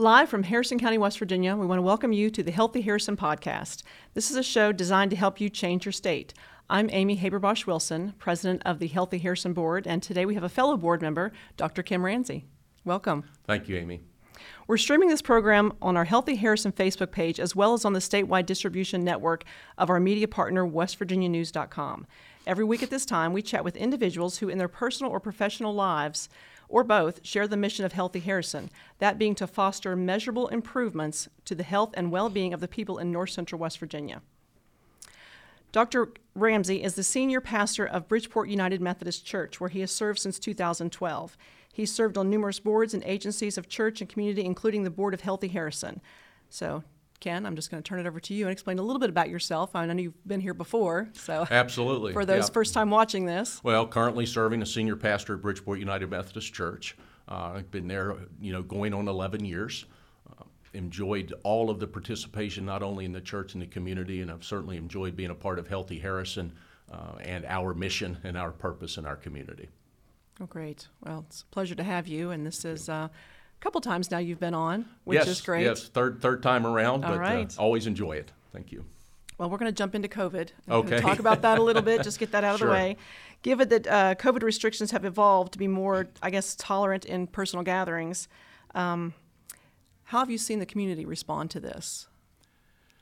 Live from Harrison County, West Virginia, we want to welcome you to the Healthy Harrison podcast. This is a show designed to help you change your state. I'm Amy Haberbosch Wilson, president of the Healthy Harrison Board, and today we have a fellow board member, Dr. Ken Ramsey. Welcome. Thank you, Amy. We're streaming this program on our Healthy Harrison Facebook page as well as on the statewide distribution network of our media partner, WestVirginiaNews.com. Every week at this time, we chat with individuals who, in their personal or professional lives, or both, share the mission of Healthy Harrison, that being to foster measurable improvements to the health and well being of the people in north central West Virginia. Dr. Ramsey is the senior pastor of Bridgeport United Methodist Church, where he has served since 2012. He's served on numerous boards and agencies of church and community, including the Board of Healthy Harrison. So, Ken, I'm just going to turn it over to you and explain a little bit about yourself. I know you've been here before, so absolutely for those first time watching this. Well, currently serving as senior pastor at Bridgeport United Methodist Church. Uh, I've been there, you know, going on 11 years. Uh, enjoyed all of the participation, not only in the church and the community, and I've certainly enjoyed being a part of Healthy Harrison uh, and our mission and our purpose in our community. Oh, great. Well, it's a pleasure to have you, and this is uh, couple times now you've been on, which yes, is great. Yes, third third time around, All but uh, right. uh, always enjoy it. Thank you. Well, we're going to jump into COVID. and Okay. Talk about that a little bit. Just get that out of Sure. the way. Given that uh, COVID restrictions have evolved to be more, I guess, tolerant in personal gatherings, um, how have you seen the community respond to this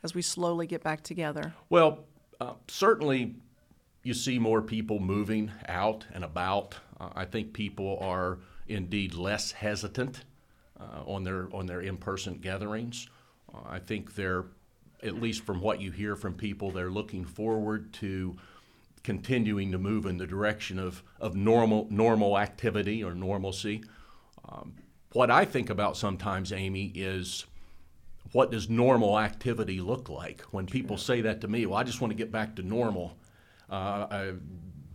as we slowly get back together? Well, uh, certainly you see more people moving out and about. Uh, I think people are indeed less hesitant on their on their in-person gatherings. Uh, I think they're, at least from what you hear from people, they're looking forward to continuing to move in the direction of, of normal normal activity or normalcy. Um, what I think about sometimes, Amy, is what does normal activity look like? When people say that to me, well, I just want to get back to normal. Uh, I,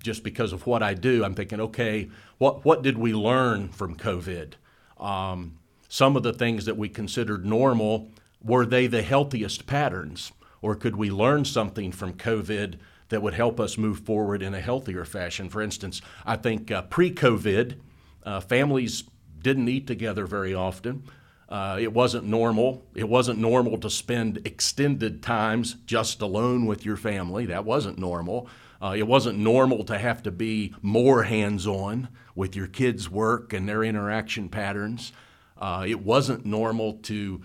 just because of what I do, I'm thinking, okay, what what did we learn from COVID? Um, some of the things that we considered normal were they the healthiest patterns, or could we learn something from COVID that would help us move forward in a healthier fashion? For instance, I think uh, pre-COVID, uh, families didn't eat together very often. Uh, it wasn't normal. It wasn't normal to spend extended times just alone with your family. That wasn't normal. Uh, it wasn't normal to have to be more hands on with your kids' work and their interaction patterns. Uh, it wasn't normal to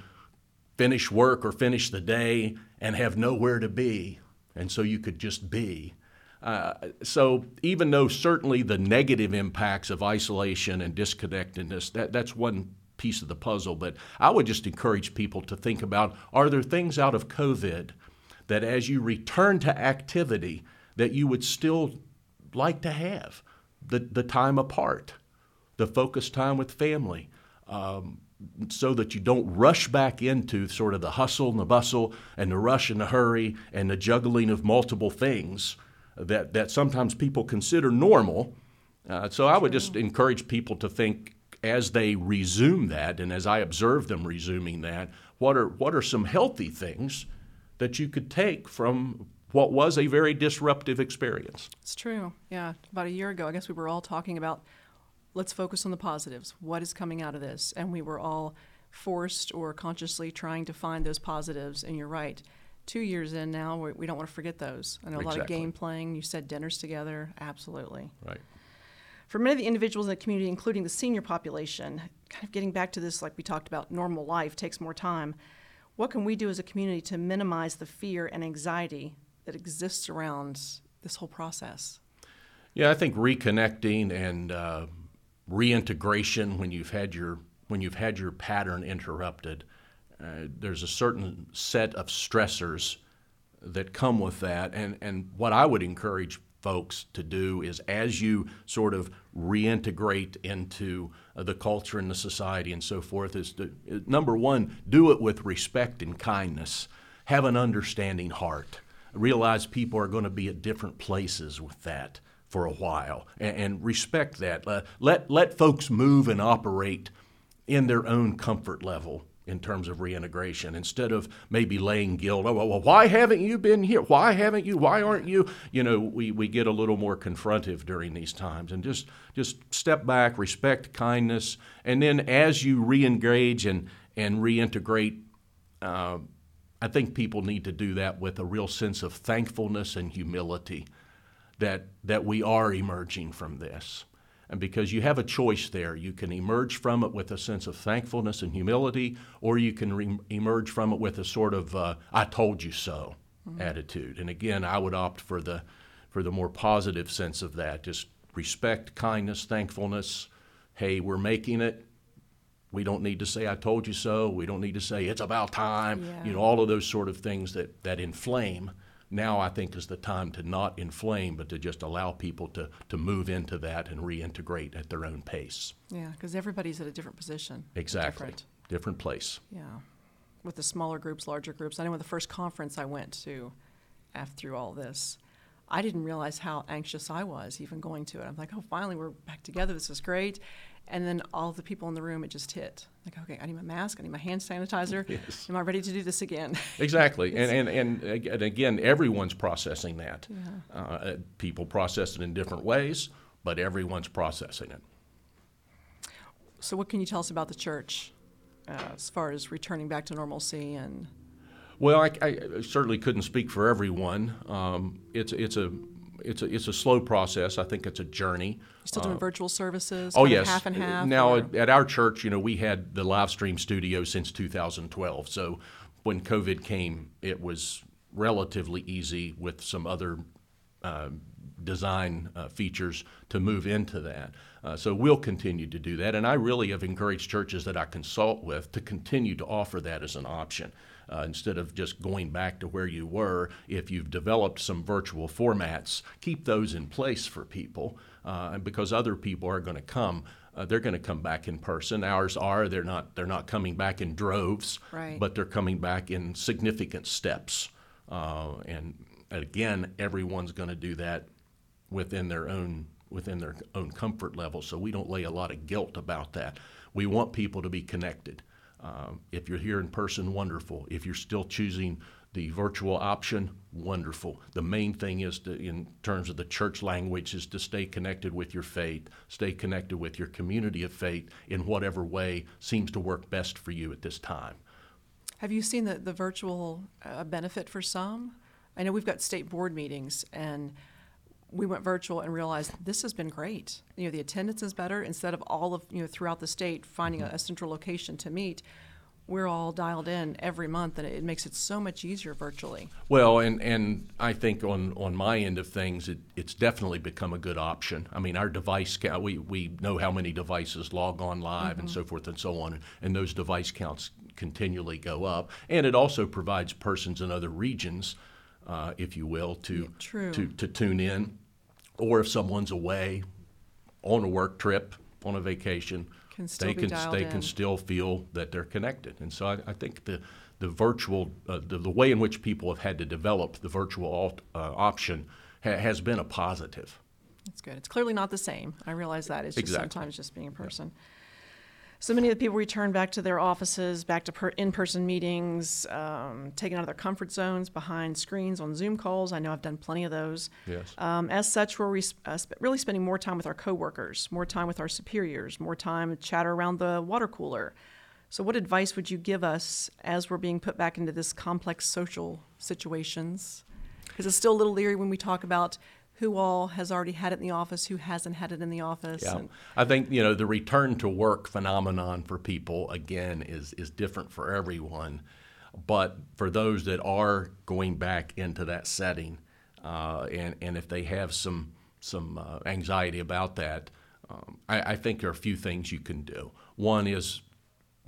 finish work or finish the day and have nowhere to be, and so you could just be. Uh, so even though certainly the negative impacts of isolation and disconnectedness, that, that's one piece of the puzzle, but I would just encourage people to think about are there things out of COVID that as you return to activity that you would still like to have? The, the time apart, the focused time with family, um, so that you don't rush back into sort of the hustle and the bustle and the rush and the hurry and the juggling of multiple things that, that sometimes people consider normal. Uh, so I would just encourage people to think as they resume that and as I observe them resuming that, what are, what are some healthy things that you could take from what was a very disruptive experience? It's true. Yeah. About a year ago, I guess we were all talking about let's focus on the positives. What is coming out of this? And we were all forced or consciously trying to find those positives. And you're right. Two years in now, we, we don't want to forget those. I know a lot of game playing. You said dinners together. Absolutely. Right. For many of the individuals in the community, including the senior population, kind of getting back to this, like we talked about, normal life takes more time. What can we do as a community to minimize the fear and anxiety that exists around this whole process? Yeah, I think reconnecting and uh, reintegration when you've had your when you've had your pattern interrupted, uh, there's a certain set of stressors that come with that. And and what I would encourage folks to do is as you sort of reintegrate into uh, the culture and the society and so forth is to uh, number one do it with respect and kindness. Have an understanding heart. Realize people are going to be at different places with that for a while and, and respect that. Uh, let, let folks move and operate in their own comfort level in terms of reintegration instead of maybe laying guilt. Oh, well, why haven't you been here? Why haven't you? Why aren't you? You know, we, we get a little more confrontive during these times and just just step back, respect kindness, and then as you reengage and and reintegrate. Uh, I think people need to do that with a real sense of thankfulness and humility that, that we are emerging from this. And because you have a choice there, you can emerge from it with a sense of thankfulness and humility, or you can re- emerge from it with a sort of uh, "I told you so" mm-hmm. attitude. And again, I would opt for the for the more positive sense of that. Just respect, kindness, thankfulness. Hey, we're making it. We don't need to say "I told you so." We don't need to say "It's about time." Yeah. You know, all of those sort of things that that inflame now I think is the time to not inflame, but to just allow people to, to move into that and reintegrate at their own pace. Yeah, because everybody's at a different position. Exactly. Different. different place. Yeah. With the smaller groups, larger groups. I know the first conference I went to after all this, I didn't realize how anxious I was even going to it. I'm like, oh, finally, we're back together. This is great. And then all the people in the room, it just hit. Like, okay, I need my mask, I need my hand sanitizer. Yes. Am I ready to do this again? Exactly. and, and, and, again, everyone's processing that. Yeah. Uh, people process it in different ways, but everyone's processing it. So, what can you tell us about the church uh, as far as returning back to normalcy and? Well, I, I certainly couldn't speak for everyone. Um, it's it's a it's a it's a slow process. I think it's a journey. You're still doing uh, virtual services? Oh yes, half and half. Now at, at, our church, you know, we had the live stream studio since 2012. So when COVID came, it was relatively easy with some other uh, design uh, features to move into that. Uh, so we'll continue to do that, and I really have encouraged churches that I consult with to continue to offer that as an option uh, instead of just going back to where you were. If you've developed some virtual formats, keep those in place for people uh, because other people are going to come. Uh, they're going to come back in person. Ours are. They're not. They're not coming back in droves, right. but they're coming back in significant steps. Uh, and again, everyone's going to do that within their own within their own comfort level. So we don't lay a lot of guilt about that. We want people to be connected. Um, if you're here in person, wonderful. If you're still choosing the virtual option, wonderful. The main thing is to, in terms of the church language, is to stay connected with your faith, stay connected with your community of faith in whatever way seems to work best for you at this time. Have you seen the, the virtual uh, benefit for some? I know we've got state board meetings, and we went virtual and realized this has been great. You know, the attendance is better instead of all of you know throughout the state finding a, a central location to meet. We're all dialed in every month, and it makes it so much easier virtually. Well, and and I think on on my end of things, it, it's definitely become a good option. I mean, our device count, we we know how many devices log on live mm-hmm. and so forth and so on, and those device counts continually go up, and it also provides persons in other regions uh, if you will, to, yeah, to, to tune in. Or if someone's away on a work trip, on a vacation, can they can they in. can still feel that they're connected. And so I, I think the the virtual uh, the, the way in which people have had to develop the virtual alt, uh, option ha- has been a positive. That's good. It's clearly not the same. I realize that. It's just exactly. sometimes just being a person. Yeah. So many of the people return back to their offices, back to per- in person meetings, um, taken out of their comfort zones behind screens on Zoom calls. I know I've done plenty of those. Yes. Um, as such, we're re- uh, sp- really spending more time with our coworkers, more time with our superiors, more time chatter around the water cooler. So, what advice would you give us as we're being put back into this complex social situations? Because it's still a little leery when we talk about who all has already had it in the office, who hasn't had it in the office. Yeah. I think, you know, the return to work phenomenon for people, again, is, is different for everyone. But for those that are going back into that setting, uh, and, and if they have some, some uh, anxiety about that, um, I, I think there are a few things you can do. One is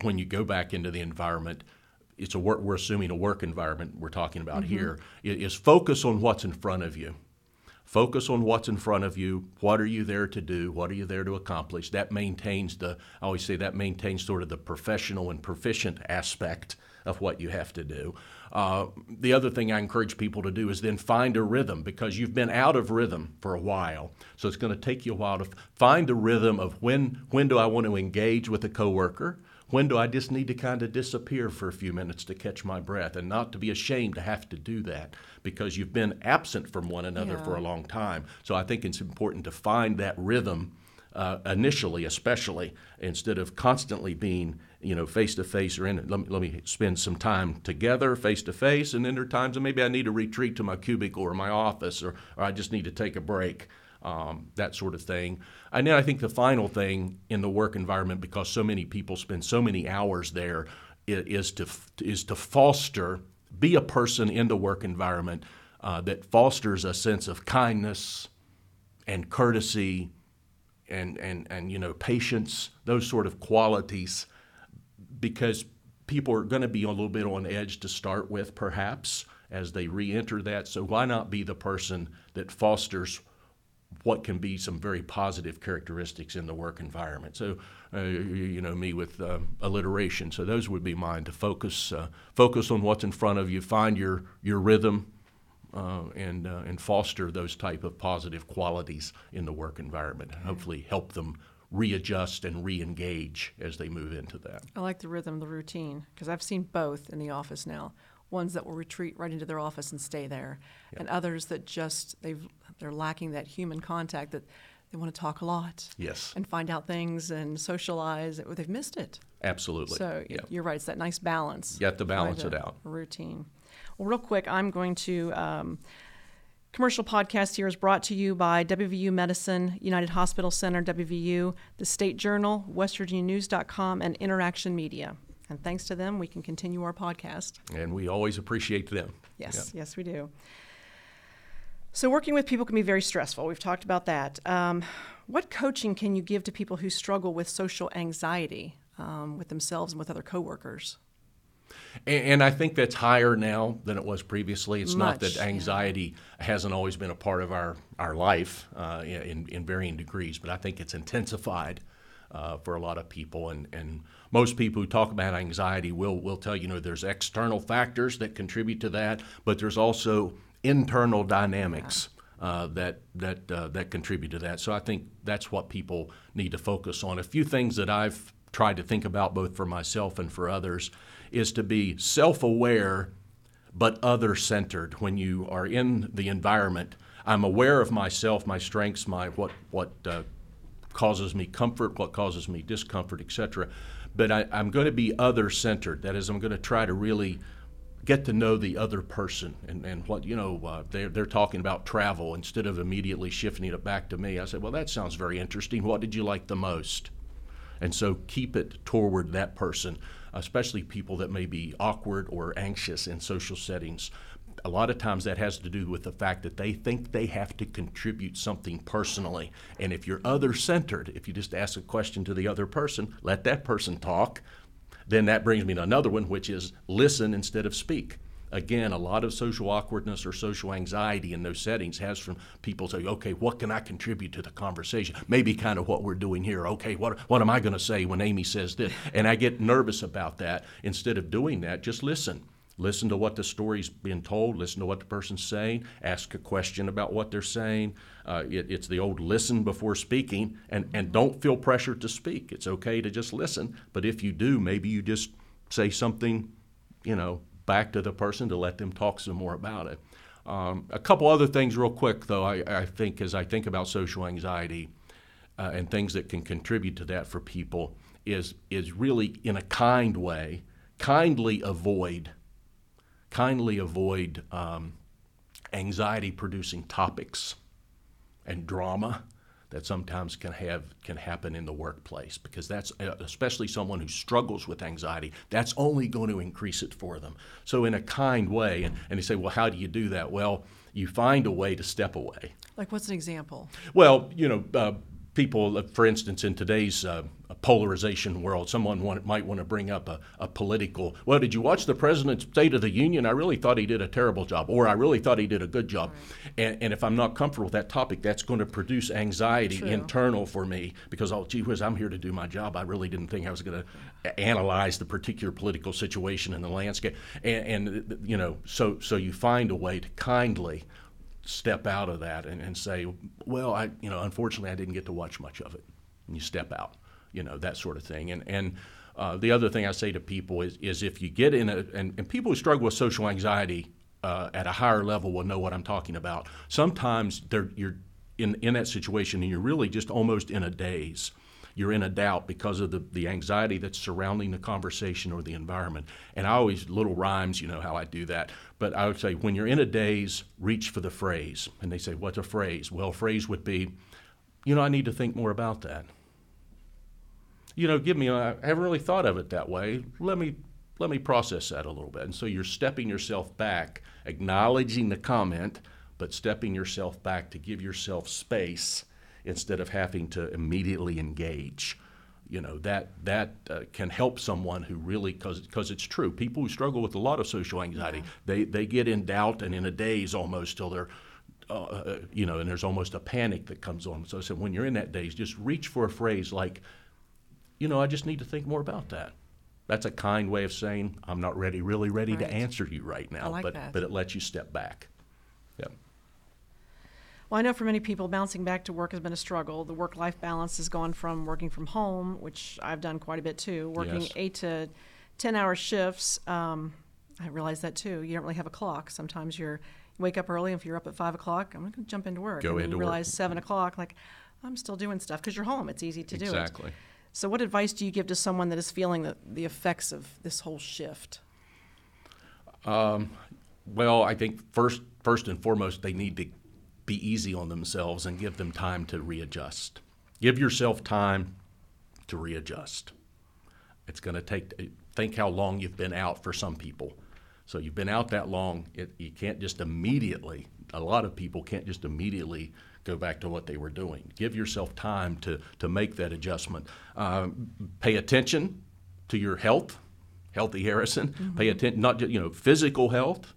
when you go back into the environment, it's a work, we're assuming a work environment we're talking about mm-hmm. here, is focus on what's in front of you Focus on what's in front of you. What are you there to do? What are you there to accomplish? That maintains the, I always say that maintains sort of the professional and proficient aspect of what you have to do. Uh, the other thing I encourage people to do is then find a rhythm because you've been out of rhythm for a while. So it's going to take you a while to find a rhythm of when when do I want to engage with a coworker, When do I just need to kind of disappear for a few minutes to catch my breath and not to be ashamed to have to do that because you've been absent from one another Yeah. for a long time. So I think it's important to find that rhythm uh, initially, especially instead of constantly being, you know, face to face or in. Let me, let me spend some time together, face to face, and then there are times that maybe I need to retreat to my cubicle or my office, or, or I just need to take a break. Um, that sort of thing. And then I think the final thing in the work environment, because so many people spend so many hours there, is to is to foster, be a person in the work environment uh, that fosters a sense of kindness and courtesy and, and, and you know patience those sort of qualities because people are going to be a little bit on edge to start with perhaps as they re-enter that so why not be the person that fosters what can be some very positive characteristics in the work environment so uh, you, know me with um, alliteration so those would be mine to focus uh, focus on what's in front of you find your your rhythm uh, and uh, and foster those type of positive qualities in the work environment, hopefully help them readjust and re-engage as they move into that. I like the rhythm, the routine, because I've seen both in the office now. Ones that will retreat right into their office and stay there, and others that just they've they're lacking that human contact that they want to talk a lot Yes, and find out things and socialize. They've missed it. absolutely. So yeah. you're right. It's that nice balance. You have to balance it out. Routine. Well, real quick, I'm going to. Um, commercial podcast here is brought to you by WVU Medicine, United Hospital Center, WVU, the State Journal, WestVirginiaNews.com, and Interaction Media. And thanks to them, we can continue our podcast. and we always appreciate them. Yes, yes, we do. So, working with people can be very stressful. We've talked about that. Um, what coaching can you give to people who struggle with social anxiety um, with themselves and with other coworkers? And, and I think that's higher now than it was previously. It's not Much, that yeah. anxiety hasn't always been a part of our, our life uh, in, in varying degrees, but I think it's intensified uh, for a lot of people. And, and most people who talk about anxiety will, will tell you, you know, there's external factors that contribute to that, but there's also internal dynamics. Uh, that that uh, that contribute to that. So I think that's what people need to focus on. A few things that I've tried to think about both for myself and for others is to be self-aware but other-centered when you are in the environment. I'm aware of myself, my strengths, my what what uh, causes me comfort, what causes me discomfort, etc. But I, I'm going to be other-centered. That is, I'm going to try to really get to know the other person and, and what you know uh, they're, they're talking about travel instead of immediately shifting it back to me i said well that sounds very interesting what did you like the most and so keep it toward that person especially people that may be awkward or anxious in social settings a lot of times that has to do with the fact that they think they have to contribute something personally and if you're other centered if you just ask a question to the other person let that person talk then that brings me to another one, which is listen instead of speak. Again, a lot of social awkwardness or social anxiety in those settings has from people say, okay, what can I contribute to the conversation? Maybe kind of what we're doing here. Okay, what, what am I going to say when Amy says this? And I get nervous about that. Instead of doing that, just listen. Listen to what the story's being told, listen to what the person's saying, ask a question about what they're saying. Uh, it, it's the old listen before speaking, and, and don't feel pressure to speak. It's okay to just listen, but if you do, maybe you just say something, you know, back to the person to let them talk some more about it. Um, a couple other things, real quick, though, I, I think as I think about social anxiety uh, and things that can contribute to that for people, is, is really in a kind way, kindly avoid kindly avoid um, anxiety producing topics and drama that sometimes can have can happen in the workplace because that's uh, especially someone who struggles with anxiety that's only going to increase it for them. So in a kind way and, and they say well how do you do that? Well you find a way to step away. Like, what's an example? well, you know, uh, people, uh, for instance, in today's uh, polarization world, someone want, might want to bring up a, a political, well, did you watch the President's State of the Union? I really thought he did a terrible job, or I really thought he did a good job. And, and if I'm not comfortable with that topic, that's going to produce anxiety True. internal for me because, oh, gee whiz, I'm here to do my job. I really didn't think I was going to analyze the particular political situation in the landscape. And, and, you know, so, so you find a way to kindly step out of that and, and say, well, I, you know, unfortunately, I didn't get to watch much of it. And you step out, you know, that sort of thing. And, and Uh, the other thing I say to people is, is if you get in a, and, and people who struggle with social anxiety uh, at a higher level will know what I'm talking about. Sometimes you're in, in that situation and you're really just almost in a daze. You're in a doubt because of the, the anxiety that's surrounding the conversation or the environment. And I always, little rhymes, you know how I do that. But I would say, when you're in a daze, reach for the phrase. And they say, What's a phrase? Well, a phrase would be, You know, I need to think more about that you know, give me, uh, I haven't really thought of it that way. Let me, let me process that a little bit. And so you're stepping yourself back, acknowledging the comment, but stepping yourself back to give yourself space instead of having to immediately engage. You know, that, that uh, can help someone who really, because it's true, people who struggle with a lot of social anxiety, yeah. they, they get in doubt and in a daze almost till they're, uh, uh, you know, and there's almost a panic that comes on. So I said, when you're in that daze, just reach for a phrase like, you know, I just need to think more about that. That's a kind way of saying I'm not ready, really ready right. to answer you right now. Like but that. but it lets you step back. Yeah. Well, I know for many people, bouncing back to work has been a struggle. The work-life balance has gone from working from home, which I've done quite a bit too, working yes. eight to ten-hour shifts. Um, I realize that too. You don't really have a clock. Sometimes you're you wake up early. And if you're up at five o'clock, I'm going to jump into work. Go and into you realize work. seven o'clock, like I'm still doing stuff because you're home. It's easy to exactly. do it. Exactly. So, what advice do you give to someone that is feeling the, the effects of this whole shift? Um, well, I think first, first and foremost, they need to be easy on themselves and give them time to readjust. Give yourself time to readjust. It's going to take. Think how long you've been out for some people. So you've been out that long, it, you can't just immediately. A lot of people can't just immediately go back to what they were doing. Give yourself time to, to make that adjustment. Uh, pay attention to your health, healthy Harrison. Mm-hmm. Pay attention, not just, you know, physical health,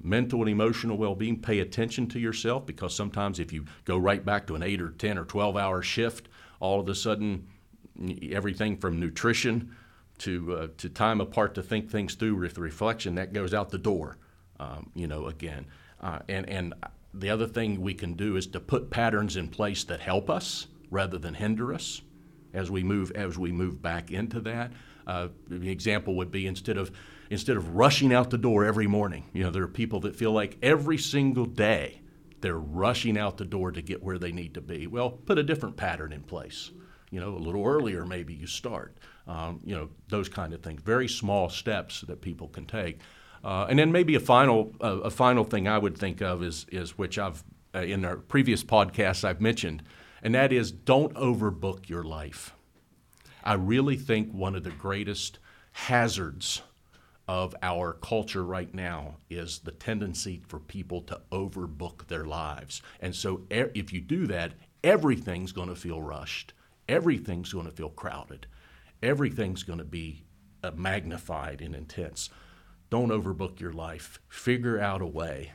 mental and emotional well-being. Pay attention to yourself because sometimes if you go right back to an eight or 10 or 12 hour shift, all of a sudden everything from nutrition to, uh, to time apart to think things through with reflection, that goes out the door, um, you know, again. Uh, and, and the other thing we can do is to put patterns in place that help us rather than hinder us as we move as we move back into that. Uh, the example would be instead of instead of rushing out the door every morning. You know, there are people that feel like every single day they're rushing out the door to get where they need to be. Well, put a different pattern in place. You know, a little earlier maybe you start. Um, you know, those kind of things. Very small steps that people can take. Uh, and then maybe a final uh, a final thing I would think of is is which I've uh, in our previous podcasts I've mentioned, and that is don't overbook your life. I really think one of the greatest hazards of our culture right now is the tendency for people to overbook their lives. And so if you do that, everything's going to feel rushed. Everything's going to feel crowded. Everything's going to be uh, magnified and intense. Don't overbook your life. Figure out a way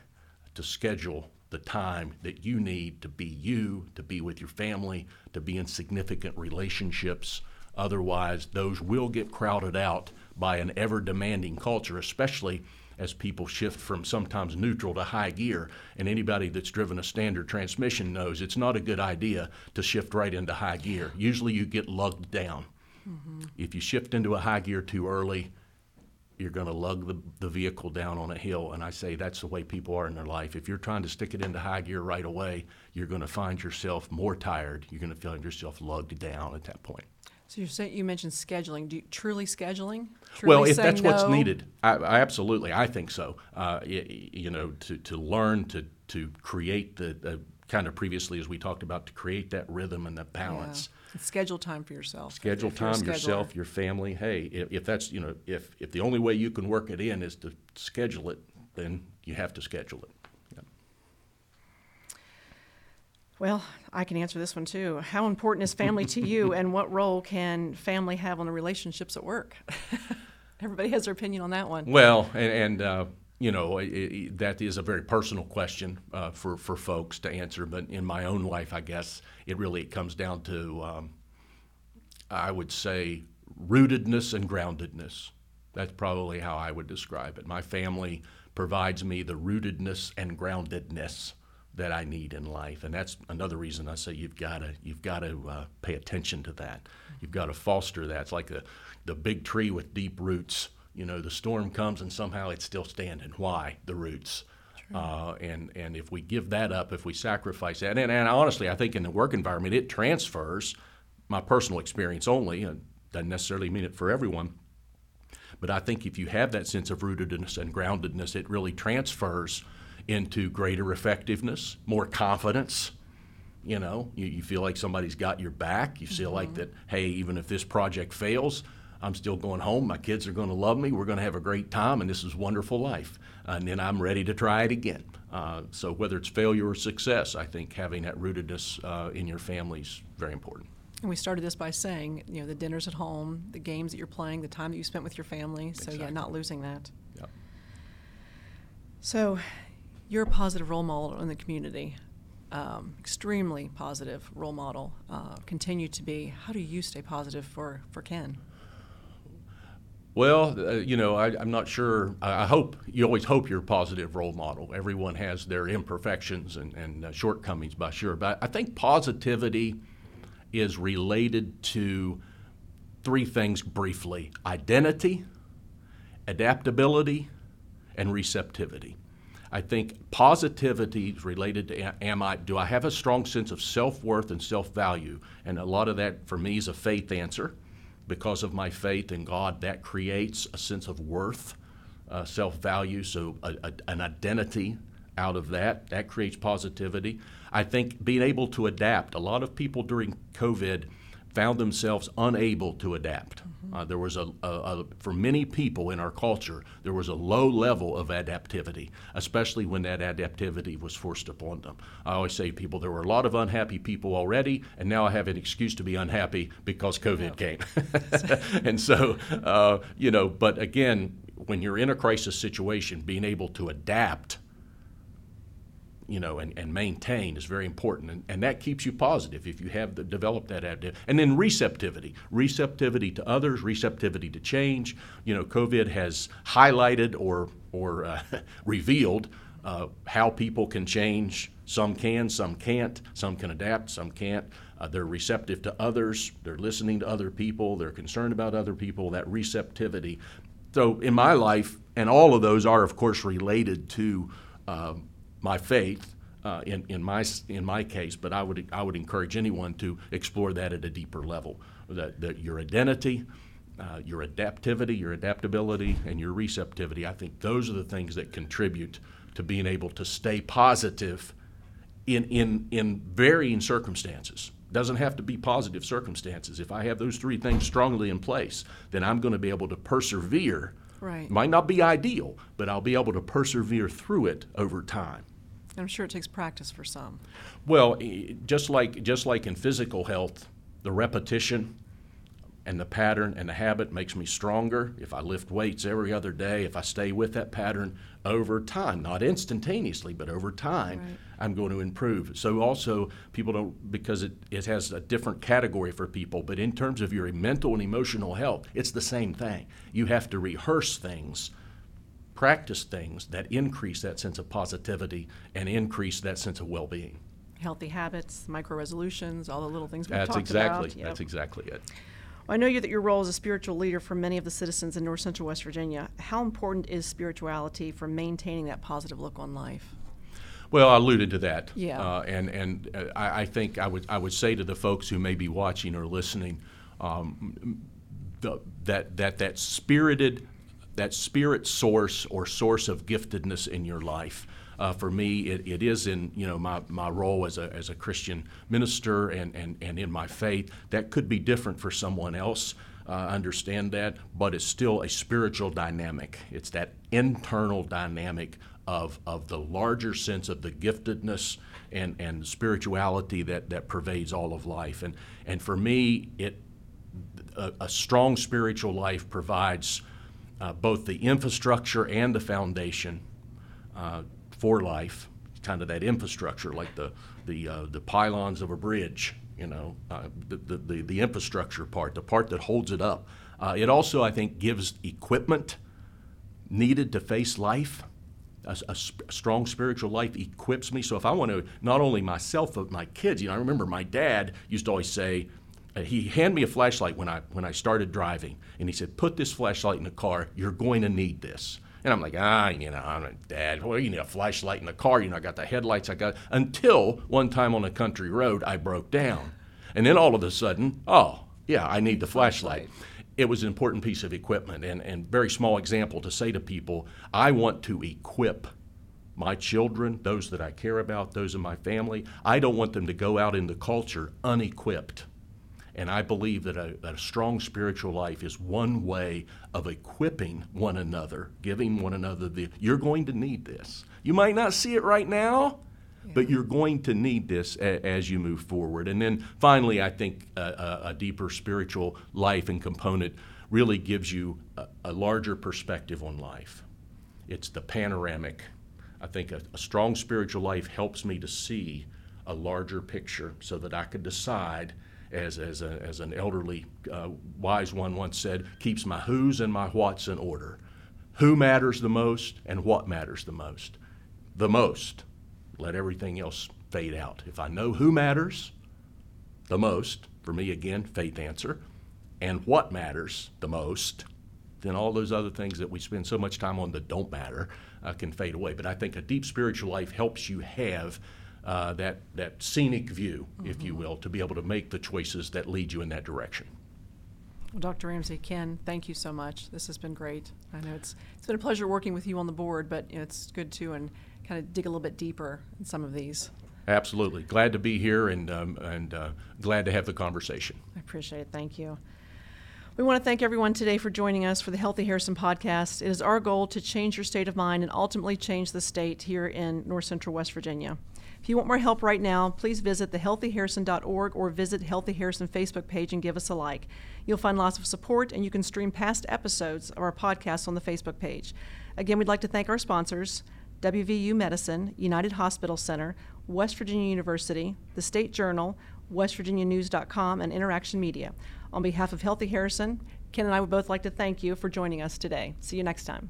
to schedule the time that you need to be you, to be with your family, to be in significant relationships. Otherwise, those will get crowded out by an ever demanding culture, especially as people shift from sometimes neutral to high gear. And anybody that's driven a standard transmission knows it's not a good idea to shift right into high gear. Usually you get lugged down. Mm-hmm. If you shift into a high gear too early, you're going to lug the, the vehicle down on a hill. And I say that's the way people are in their life. If you're trying to stick it into high gear right away, you're going to find yourself more tired. You're going to find yourself lugged down at that point. So you're saying you mentioned scheduling. Do you, truly scheduling? Truly well, if that's no? what's needed, I, I, absolutely, I think so. Uh, you, you, know, to, to learn to to create the, the, kind of previously as we talked about to create that rhythm and that balance. Yeah schedule time for yourself. Schedule time yourself, your family. Hey, if, if that's you know if if the only way you can work it in is to schedule it, then you have to schedule it. Well, I can answer this one too. How important is family to you, and what role can family have on the relationships at work? Everybody has their opinion on that one. Well, and, and uh, you know, it, it, that is a very personal question uh, for, for folks to answer. But in my own life, I guess it really comes down to, um, I would say, rootedness and groundedness. That's probably how I would describe it. My family provides me the rootedness and groundedness that I need in life, and that's another reason I say you've got to you've got to uh, pay attention to that. You've got to foster that. It's like the the big tree with deep roots. You know, the storm comes and somehow it's still standing. Why? The roots. Uh, and and if we give that up, if we sacrifice that, and, and honestly, I think in the work environment it transfers. My personal experience only, and doesn't necessarily mean it for everyone. But I think if you have that sense of rootedness and groundedness, it really transfers into greater effectiveness, more confidence. You know, you, you feel like somebody's got your back. You feel like that, hey, even if this project fails, I'm still going home. My kids are going to love me. We're going to have a great time, and this is wonderful life. And then I'm ready to try it again. Uh, so whether it's failure or success, I think having that rootedness uh, in your family is very important. And we started this by saying, you know, the dinners at home, the games that you're playing, the time that you spent with your family. So yeah, not losing that. Yep. So, you're a positive role model in the community, um, extremely positive role model. Uh, continue to be. How do you stay positive for for Ken? Well, uh, you know, I, I'm not sure. I I hope you always hope you're a positive role model. Everyone has their imperfections and, and uh, shortcomings, by sure. But I think positivity is related to three things briefly identity, adaptability, and receptivity. I think positivity is related to am I do I have a strong sense of self-worth and self-value? And a lot of that for me is a faith answer. Because of my faith in God that creates a sense of worth uh, self-value so a, a, an identity out of that. That creates positivity. I think being able to adapt. A lot of people during COVID found themselves unable to adapt. Uh, there was a, a, a, for many people in our culture, there was a low level of adaptivity, especially when that adaptivity was forced upon them. I always say to people, there were a lot of unhappy people already, and now I have an excuse to be unhappy because COVID came. and so, uh, you know, but again, when you're in a crisis situation, being able to adapt you know, and, and maintain is very important. And, and that keeps you positive if you have the, developed that adaptive. And then receptivity, receptivity to others, receptivity to change. You know, COVID has highlighted or, or uh, revealed uh, how people can change. Some can, some can't. Some can adapt, some can't. Uh, they're receptive to others. They're listening to other people. They're concerned about other people. That receptivity. So in my life, and all of those are, of course, related to um, my faith uh, in, in, my, in my case, but I would, I would encourage anyone to explore that at a deeper level. That, that your identity, uh, your adaptivity, your adaptability, and your receptivity, I think those are the things that contribute to being able to stay positive in, in, in varying circumstances. Doesn't have to be positive circumstances. If I have those three things strongly in place, then I'm going to be able to persevere. Right. Might not be ideal, but I'll be able to persevere through it over time. I'm sure it takes practice for some. Well, just like just like in physical health, the repetition and the pattern and the habit makes me stronger. If I lift weights every other day, if I stay with that pattern over time, not instantaneously, but over time, Right. I'm going to improve. So also people don't because it, it has a different category for people, but in terms of your mental and emotional health, it's the same thing. You have to rehearse things practice things that increase that sense of positivity and increase that sense of well-being. Healthy habits, micro resolutions, all the little things we've That's talked exactly about. Yep. that's exactly it. Well, I know you that your role as a spiritual leader for many of the citizens in North Central West Virginia. How important is spirituality for maintaining that positive look on life? Well, I alluded to that. Yeah. Uh, and and uh, I, I think I would I would say to the folks who may be watching or listening, um, the, that that that spirited, that spirit source or source of giftedness in your life. Uh, for me, it, it is in you know my, my role as a, as a Christian minister and, and, and in my faith. That could be different for someone else. Uh, understand that, but it's still a spiritual dynamic. It's that internal dynamic of, of the larger sense of the giftedness and, and spirituality that, that pervades all of life. And, and for me, it, a, a strong spiritual life provides uh, both the infrastructure and the foundation uh, for life, kind of that infrastructure, like the, the, uh, the pylons of a bridge, you know, uh, the, the, the, infrastructure part, the part that holds it up. Uh, it also, I think, gives equipment needed to face life. a, a sp- strong spiritual life equips me. So if I want to, not only myself but my kids, you know, I remember my dad used to always say, he handed me a flashlight when I when I started driving, and he said, "Put this flashlight in the car. You're going to need this." And I'm like, ah, you know, I'm a dad. Well, you need a flashlight in the car. You know, I got the headlights. I got until one time on a country road, I broke down, and then all of a sudden, oh, yeah, I need the flashlight. It was an important piece of equipment, and and very small example to say to people, I want to equip my children, those that I care about, those in my family. I don't want them to go out in the culture unequipped. And I believe that a, that a, strong spiritual life is one way of equipping one another, giving one another the, you're going to need this. You might not see it right now, but you're going to need this a, as you move forward. And then finally, I think a, a deeper spiritual life and component really gives you a, larger perspective on life. It's the panoramic. I think a strong spiritual life helps me to see a larger picture so that I could decide as, as, a, as an elderly uh, wise one once said, keeps my who's and my what's in order. Who matters the most and what matters the most? The most. Let everything else fade out. If I know who matters the most, for me again, faith answer, and what matters the most, then all those other things that we spend so much time on that don't matter uh, can fade away. But I think a deep spiritual life helps you have uh, that, that scenic view, mm-hmm. if you will, to be able to make the choices that lead you in that direction. Well, Dr. Ramsey, Ken, thank you so much. This has been great. I know it's it's been a pleasure working with you on the board, but you know, it's good too and kind of dig a little bit deeper in some of these. Absolutely, glad to be here and um, and uh, glad to have the conversation. I appreciate it. Thank you. We want to thank everyone today for joining us for the Healthy Harrison podcast. It is our goal to change your state of mind and ultimately change the state here in North Central West Virginia. If you want more help right now, please visit thehealthyharrison.org or visit Healthy Harrison Facebook page and give us a like. You'll find lots of support and you can stream past episodes of our podcast on the Facebook page. Again, we'd like to thank our sponsors WVU Medicine, United Hospital Center, West Virginia University, the State Journal, WestVirginiaNews.com, and Interaction Media. On behalf of Healthy Harrison, Ken and I would both like to thank you for joining us today. See you next time.